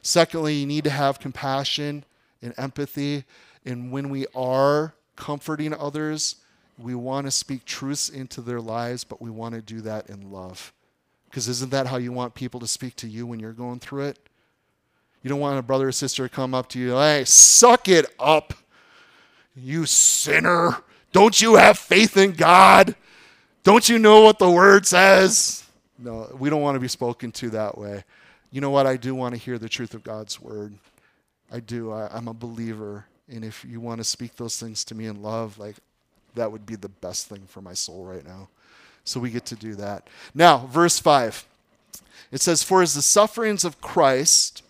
Secondly, you need to have compassion and empathy. And when we are comforting others, we want to speak truths into their lives, but we want to do that in love. Because isn't that how you want people to speak to you when you're going through it? You don't want a brother or sister to come up to you, hey, suck it up, you sinner. Don't you have faith in God? Don't you know what the word says? No, we don't want to be spoken to that way you know what? I do want to hear the truth of God's word. I do. I, am a believer. And if you want to speak those things to me in love, like that would be the best thing for my soul right now. So we get to do that. Now, verse 5. It says, For as the sufferings of Christ,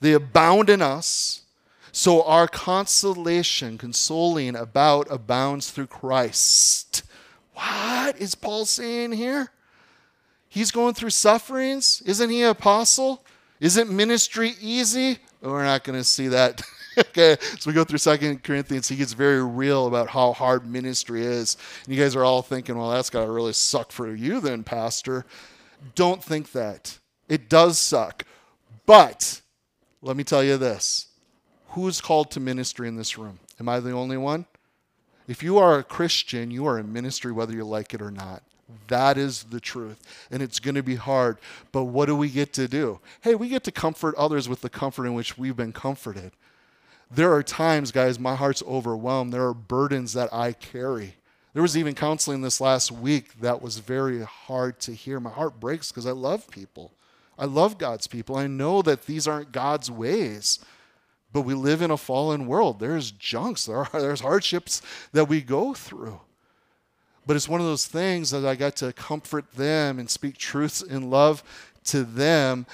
they abound in us, so our consolation, consoling about, abounds through Christ. What is Paul saying here? He's going through sufferings. Isn't he an apostle? Isn't ministry easy? Oh, we're not going to see that. <laughs> okay, so we go through Second Corinthians. He gets very real about how hard ministry is. And you guys are all thinking, well, that's got to really suck for you, then, Pastor. Don't think that. It does suck. But let me tell you this who's called to ministry in this room? Am I the only one? If you are a Christian, you are in ministry whether you like it or not. That is the truth. And it's going to be hard. But what do we get to do? Hey, we get to comfort others with the comfort in which we've been comforted. There are times, guys, my heart's overwhelmed. There are burdens that I carry. There was even counseling this last week that was very hard to hear. My heart breaks because I love people. I love God's people. I know that these aren't God's ways. But we live in a fallen world. There's junks, there are, <laughs> there's hardships that we go through. But it's one of those things that I got to comfort them and speak truths in love to them.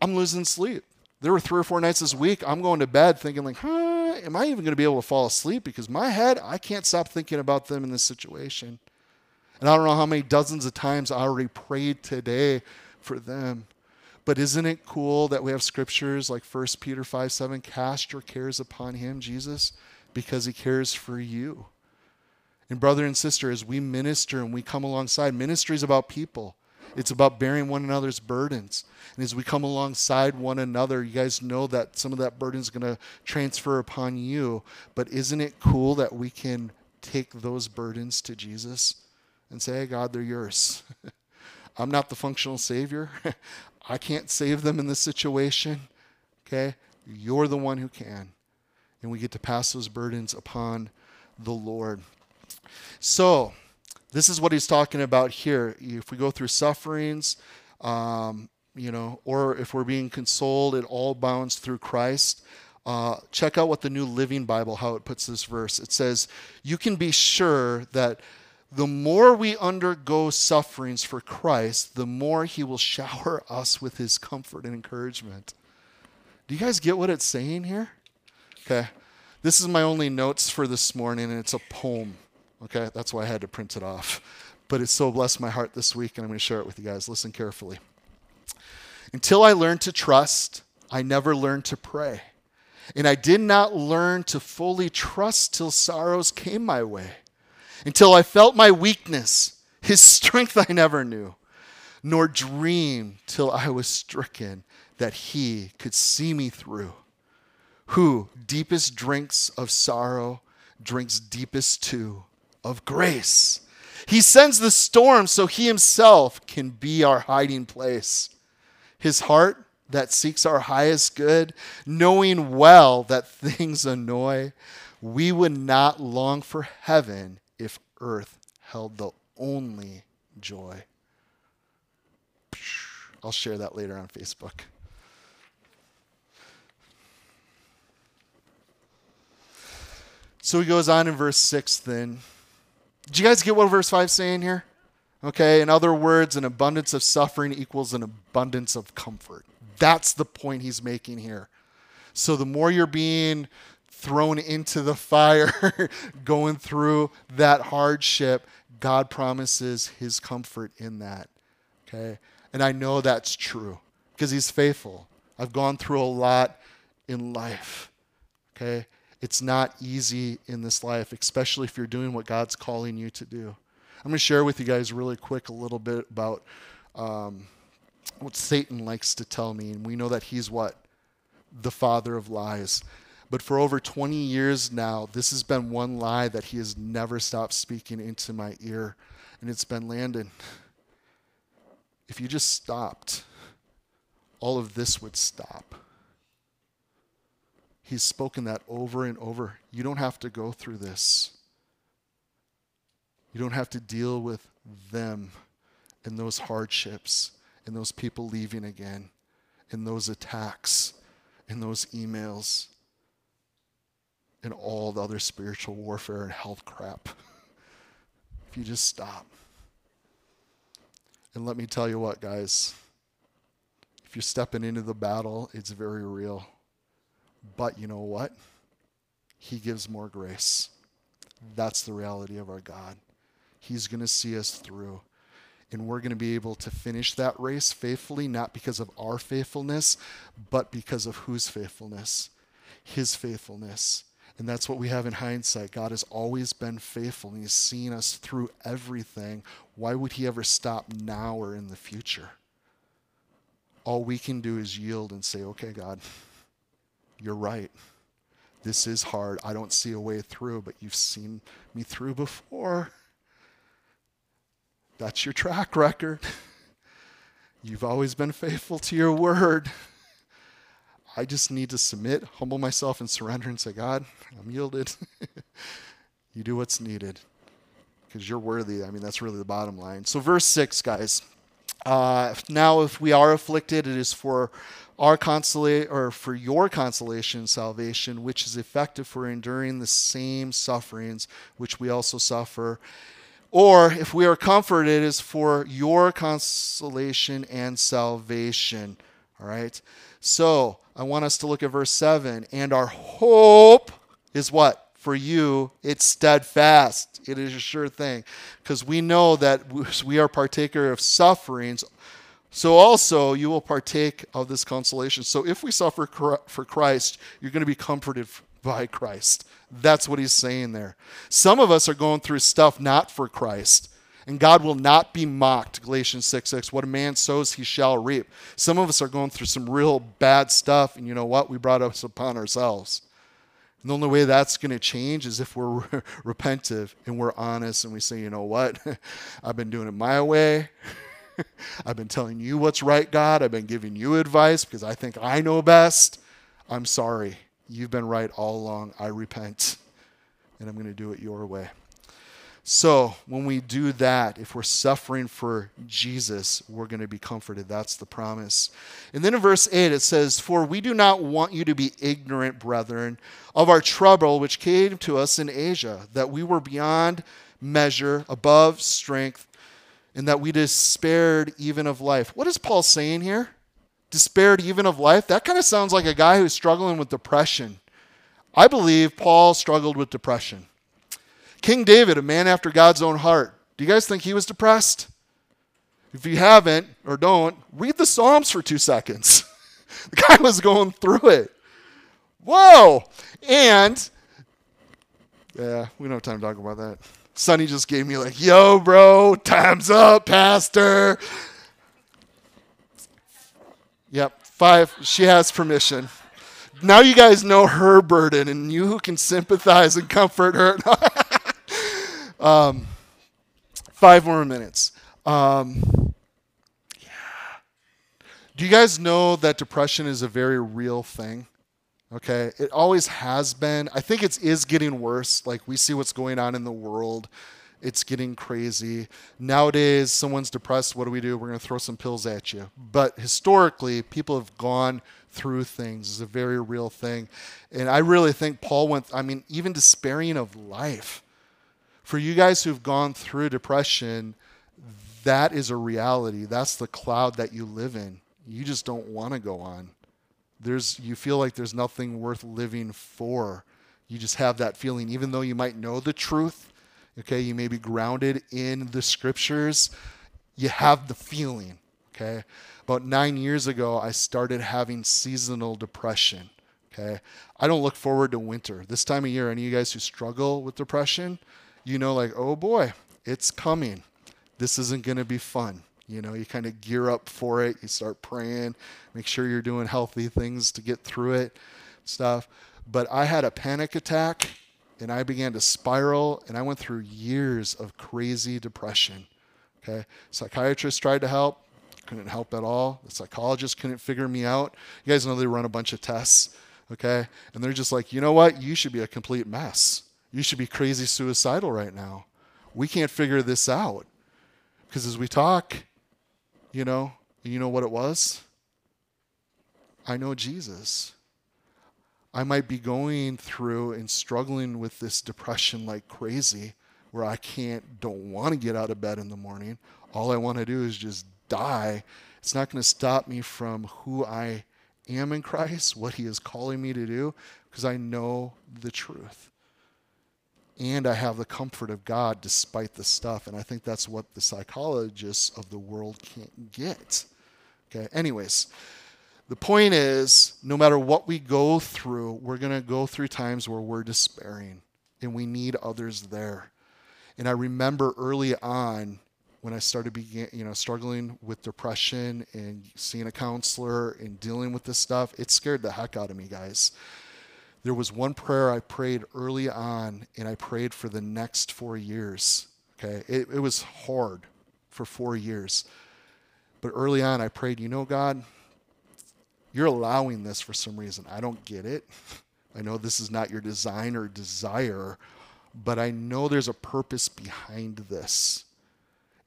I'm losing sleep. There were three or four nights this week. I'm going to bed thinking, like, huh, am I even going to be able to fall asleep? Because my head, I can't stop thinking about them in this situation. And I don't know how many dozens of times I already prayed today for them. But isn't it cool that we have scriptures like 1 Peter 5 7? Cast your cares upon him, Jesus, because he cares for you. And, brother and sister, as we minister and we come alongside, ministry is about people. It's about bearing one another's burdens. And as we come alongside one another, you guys know that some of that burden is going to transfer upon you. But isn't it cool that we can take those burdens to Jesus and say, hey, God, they're yours? <laughs> I'm not the functional Savior. <laughs> I can't save them in this situation. Okay? You're the one who can. And we get to pass those burdens upon the Lord. So, this is what he's talking about here. If we go through sufferings, um, you know, or if we're being consoled, it all bounds through Christ. Uh, check out what the New Living Bible, how it puts this verse. It says, You can be sure that the more we undergo sufferings for Christ, the more he will shower <laughs> us with his comfort and encouragement. Do you guys get what it's saying here? Okay. This is my only notes for this morning, and it's a poem. Okay, that's why I had to print it off. But it so blessed my heart this week, and I'm going to share it with you guys. Listen carefully. Until I learned to trust, I never learned to pray. And I did not learn to fully trust till sorrows came my way. Until I felt my weakness, his strength I never knew, nor dreamed till I was stricken that he could see me through. Who deepest drinks of sorrow, drinks deepest too of grace. He sends the storm so he himself can be our hiding place. His heart that seeks our highest good, knowing well that <laughs> things annoy, we would not long for heaven if earth held the only joy. I'll share that later on Facebook. So he goes on in verse 6 then. Did you guys get what verse 5 is saying here? Okay, in other words, an abundance of suffering equals an abundance of comfort. That's the point he's making here. So the more you're being thrown into the fire, <laughs> going through that hardship, God promises his comfort in that. Okay? And I know that's true because he's faithful. I've gone through a lot in life. Okay? It's not easy in this life, especially if you're doing what God's calling you to do. I'm going to share with you guys really quick a little bit about um, what Satan likes to tell me. And we know that he's what? The father of lies. But for over 20 years now, this has been one lie that he has never stopped speaking into my ear. And it's been Landon. If you just stopped, all of this would stop. He's spoken that over and over. You don't have to go through this. You don't have to deal with them and those hardships and those people leaving again and those attacks and those emails and all the other spiritual warfare and health crap. <laughs> if you just stop. And let me tell you what, guys. If you're stepping into the battle, it's very real. But you know what? He gives more grace. That's the reality of our God. He's going to see us through. And we're going to be able to finish that race faithfully, not because of our faithfulness, but because of whose faithfulness? His faithfulness. And that's what we have in hindsight. God has always been faithful, and He's seen us through everything. Why would He ever stop now or in the future? All we can do is yield and say, okay, God. You're right. This is hard. I don't see a way through, but you've seen me through before. That's your track record. You've always been faithful to your word. I just need to submit, humble myself, and surrender and say, God, I'm yielded. <laughs> you do what's needed because you're worthy. I mean, that's really the bottom line. So, verse 6, guys. Uh, now, if we are afflicted, it is for our consolation or for your consolation and salvation which is effective for enduring the same sufferings which we also suffer. Or if we are comforted it is for your consolation and salvation. All right? So i want us to look at verse 7 and our hope is what for you, it's steadfast. It is a sure thing. Because we know that <laughs> we are partaker of sufferings. So also you will partake of this consolation. So if we suffer for Christ, you're going to be comforted by Christ. That's what he's saying there. Some of us are going through stuff not for Christ. And God will not be mocked. Galatians 6 6. What a man sows, he shall reap. Some of us are going through some real bad stuff, and you know what? We brought us upon ourselves. And the only way that's going to change is if we're <laughs> repentive and we're honest and we say, you know what? <laughs> I've been doing it my way. <laughs> I've been telling you what's right, God. I've been giving you advice because I think I know best. I'm sorry. You've been right all along. I repent. And I'm going to do it your way. So, when we do that, if we're suffering for Jesus, we're going to be comforted. That's the promise. And then in verse 8, it says, For we do not want you to be ignorant, brethren, of our trouble which came to us in Asia, that we were beyond measure, above strength, and that we despaired even of life. What is Paul saying here? Despaired even of life? That kind of sounds like a guy who's struggling with depression. I believe Paul struggled with depression. King David, a man after God's own heart, do you guys think he was depressed? If you haven't or don't, read the Psalms for two seconds. <laughs> the guy was going through it. Whoa! And, yeah, we don't have time to talk about that. Sonny just gave me, like, yo, bro, time's up, Pastor. Yep, five. She has permission. Now you guys know her burden, and you who can sympathize and comfort her. <laughs> Um, five more minutes. Um, yeah. Do you guys know that depression is a very real thing? Okay, it always has been. I think it is getting worse. Like we see what's going on in the world. It's getting crazy. Nowadays, someone's depressed. What do we do? We're going to throw some pills at you. But historically, people have gone through things. It's a very real thing. And I really think Paul went, I mean, even despairing of life for you guys who've gone through depression, that is a reality. That's the cloud that you live in. You just don't want to go on. There's you feel like there's nothing worth living for. You just have that feeling even though you might know the truth. Okay, you may be grounded in the scriptures. You have the feeling, okay? About 9 years ago, I started having seasonal depression. Okay. I don't look forward to winter. This time of year, any of you guys who struggle with depression, you know, like, oh boy, it's coming. This isn't going to be fun. You know, you kind of gear up for it. You start praying, make sure you're doing healthy things to get through it, stuff. But I had a panic attack and I began to spiral and I went through years of crazy depression. Okay. Psychiatrist tried to help, couldn't help at all. The psychologist couldn't figure me out. You guys know they run a bunch of tests. Okay. And they're just like, you know what? You should be a complete mess. You should be crazy suicidal right now. We can't figure this out. Because as we talk, you know, you know what it was? I know Jesus. I might be going through and struggling with this depression like crazy, where I can't, don't want to get out of bed in the morning. All I want to do is just die. It's not going to stop me from who I am in Christ, what He is calling me to do, because I know the truth and I have the comfort of God despite the stuff. And I think that's what the psychologists of the world can't get. Okay, anyways, the point is no matter what we go through, we're going to go through times where we're despairing and we need others there. And I remember early on when I started began, you know, struggling with depression and seeing a counselor and dealing with this stuff, it scared the heck out of me, guys there was one prayer I prayed early on, and I prayed for the next four years. Okay, it, it was hard for four years. But early on, I prayed, you know, God, you're allowing this for some reason. I don't get it. I know this is not your design or desire, but I know there's a purpose behind this.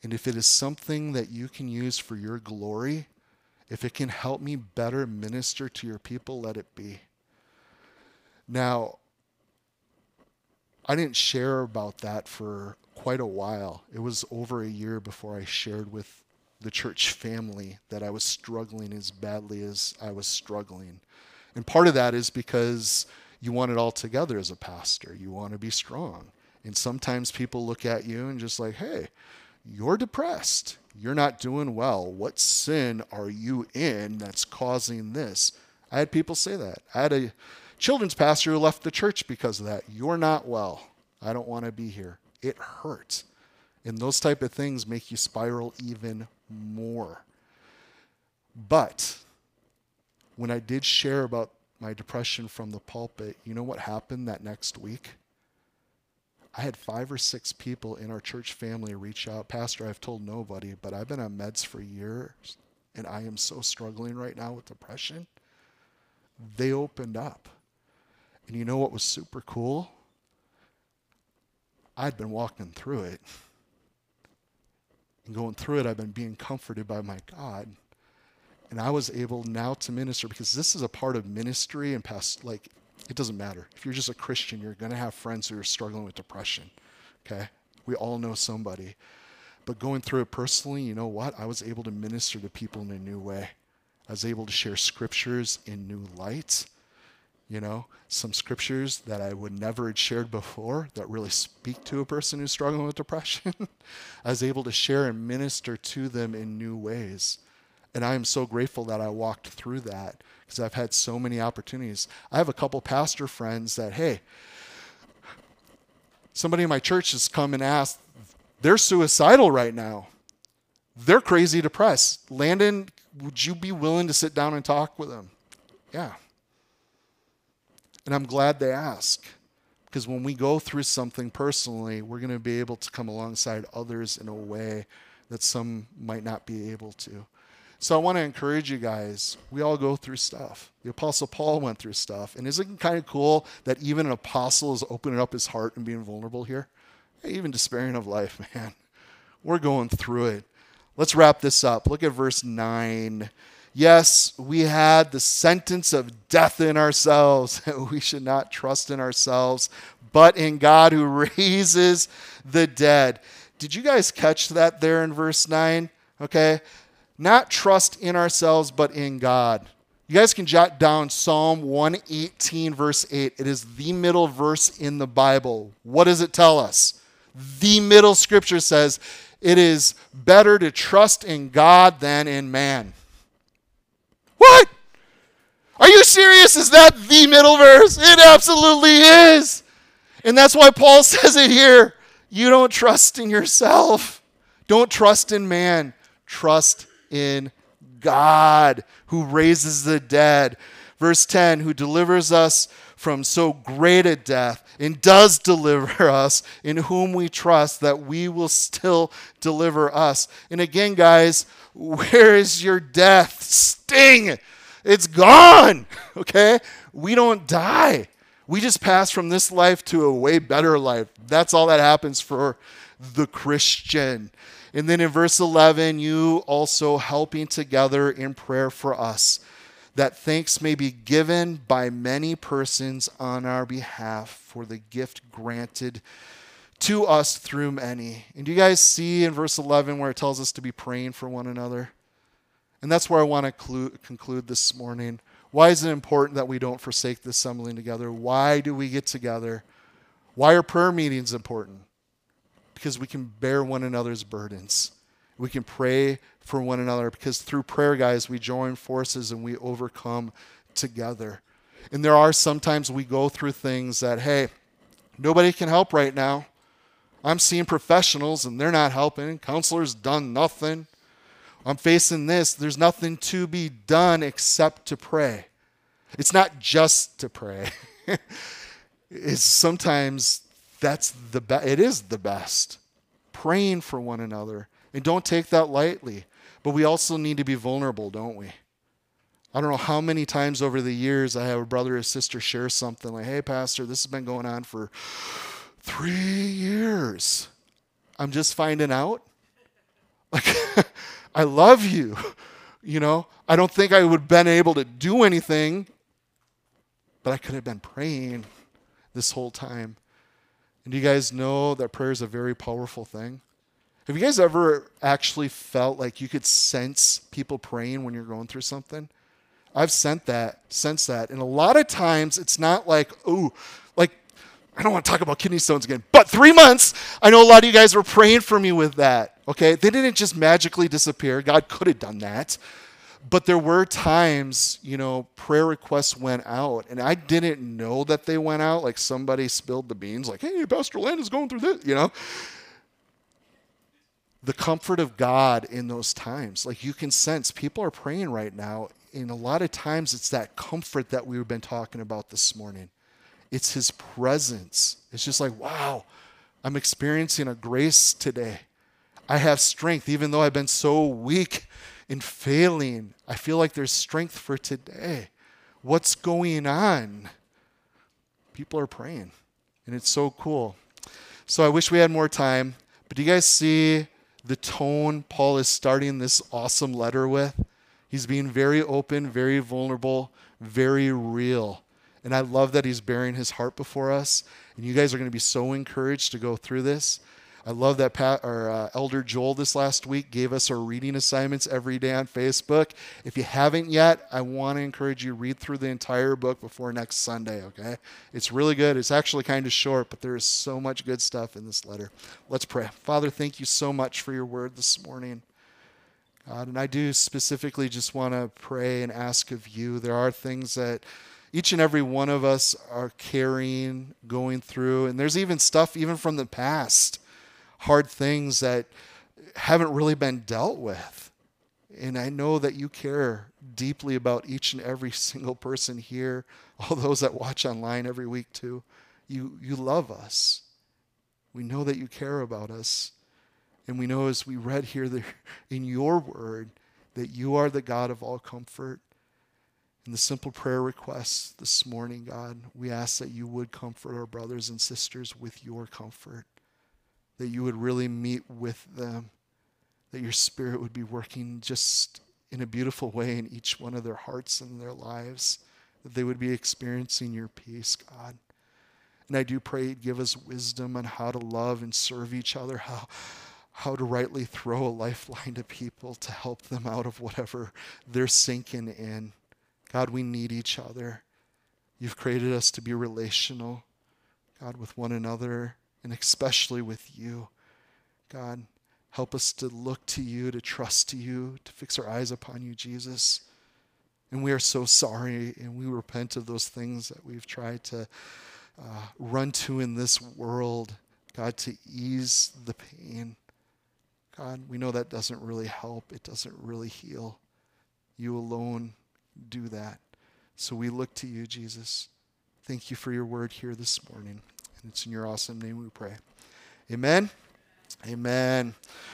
And if it is something that you can use for your glory, if it can help me better minister to your people, let it be. Now, I didn't share about that for quite a while. It was over a year before I shared with the church family that I was struggling as badly as I was struggling. And part of that is because, you want it all together as a pastor. You want to be strong. And sometimes people look at you and just like, hey, you're depressed. You're not doing well. What sin are you in that's causing this? I had people say that. I had a children's pastor who left the church because of that. You're not well. I don't want to be here. It hurts. And those type of things make you spiral even more. But when I did share about my depression from the pulpit, you know what happened that next week? I had five or six people in our church family reach out. Pastor, I've told nobody, but I've been on meds for years and I am so struggling right now with depression. They opened up. And you know what was super cool? I'd been walking through it. And going through it, I've been being comforted by my God. And I was able now to minister because this is a part of ministry and past, like, it doesn't matter. If you're just a Christian, you're going to have friends who are struggling with depression. Okay? We all know somebody. But going through it personally, you know what? I was able to minister to people in a new way. I was able to share scriptures in new light you know, some scriptures that I would never had shared before that really speak to a person who's struggling with depression. <laughs> I was able to share and minister to them in new ways. And I am so grateful that I walked through that because I've had so many opportunities. I have a couple pastor friends that, hey, somebody in my church has come and asked, they're suicidal right now. They're crazy depressed. Landon, would you be willing to sit down and talk with them? Yeah, and I'm glad they ask because when we go through something personally, we're going to be able to come alongside others in a way that some might not be able to. So I want to encourage you guys. We all go through stuff. The Apostle Paul went through stuff. And isn't it kind of cool that even an apostle is opening up his heart and being vulnerable here? Even despairing of life, <laughs> man. We're going through it. Let's wrap this up. Look at verse 9. Yes, we had the sentence of death in ourselves. <laughs> we should not trust in ourselves, but in God who <laughs> raises the dead. Did you guys catch that there in verse 9? Okay. Not trust in ourselves, but in God. You guys can jot down Psalm 118, verse 8. It is the middle verse in the Bible. What does it tell us? The middle scripture says, It is better to trust in God than in man. What? Are you serious? Is that the middle verse? It absolutely is. And that's why Paul <laughs> says it here. You don't trust in yourself. Don't trust in man. Trust in God who raises the dead. Verse 10 who delivers us from so great a death and does deliver <laughs> us, in whom we trust that we will still deliver us. And again, guys, where is your death sting? It's gone. <laughs> Okay? We don't die. We just pass from this life to a way better life. That's all that happens for the Christian. And then in verse 11, you also helping together in prayer for us, that thanks may be given by many persons on our behalf for the gift granted to us through many. And do you guys see in verse 11 where it tells us to be praying for one another? And that's where I want to conclude this morning. Why is it important that we don't forsake the assembling together? Why do we get together? Why are prayer meetings important? Because we can bear one another's burdens. We can pray for one another because through prayer, guys, we join forces and we overcome together. And there are sometimes we go through things that, hey, nobody can help right now. I'm seeing professionals and they're not helping. Counselors done nothing. I'm facing this. There's nothing to be done except to pray. It's not just to pray. <laughs> it's sometimes that's the best. It is the best. Praying for one another. And don't take that lightly. But we also need to be vulnerable, don't we? I don't know how many times over the years I have a brother or sister share something like, hey, Pastor, this has been going on for three years. I'm just finding out. Like, <laughs> I love you. You know, I don't think I would have been able to do anything, but I could have been praying this whole time. And do you guys know that prayer is a very powerful thing? Have you guys ever actually felt like you could sense people praying when you're going through something? I've sent that, sensed that. And a lot of times it's not like, oh, I don't want to talk about kidney stones again, but three months, I know a lot of you guys were praying for me with that. Okay. They didn't just magically disappear. God could have done that. But there were times, you know, prayer requests went out, and I didn't know that they went out. Like somebody spilled the beans, like, hey, Pastor Len is going through this, you know the comfort of God in those times. Like you can sense people are praying right now. And a lot of times it's that comfort that we've been talking about this morning. It's his presence. It's just like, wow, I'm experiencing a grace today. I have strength, even though I've been so weak and failing. I feel like there's strength for today. What's going on? People are praying, and it's so cool. So I wish we had more time. But do you guys see the tone Paul is starting this awesome letter with. He's being very open, very vulnerable, very real. And I love that he's bearing his heart before us. And you guys are going to be so encouraged to go through this. I love that Pat, our uh, Elder Joel this last week gave us our reading assignments every day on Facebook. If you haven't yet, I want to encourage you read through the entire book before next Sunday. Okay, it's really good. It's actually kind of short, but there is so much good stuff in this letter. Let's pray. Father, thank you so much for your word this morning. God, and I do specifically just want to pray and ask of you. There are things that each and every one of us are carrying, going through, and there's even stuff even from the past hard things that haven't really been dealt with. And I know that you care deeply about each and every <laughs> single person here, all those that watch online every week too. You, you love us. We know that you care about us. And we know as we read here <laughs> in your word that you are the God of all comfort. In the simple prayer request this morning, God, we ask that you would comfort our brothers and sisters with your comfort that you would really meet with them, that your spirit would be working just in a beautiful way in each one of their hearts and their lives, that they would be experiencing your peace, God. And I do pray give us wisdom on how to love and serve each other, how, how to rightly throw a lifeline to people to help them out of whatever they're sinking in. God, we need each other. You've created us to be relational, God, with one another and especially with you. God, help us to look to you, to trust to you, to fix our eyes upon you, Jesus. And we are so sorry, and we repent of those things that we've tried to uh, run to in this world, God, to ease the pain. God, we know that doesn't really help, it doesn't really heal. You alone do that. So we look to you, Jesus. Thank you for your word here this morning. And it's in your awesome name we pray. Amen. Amen.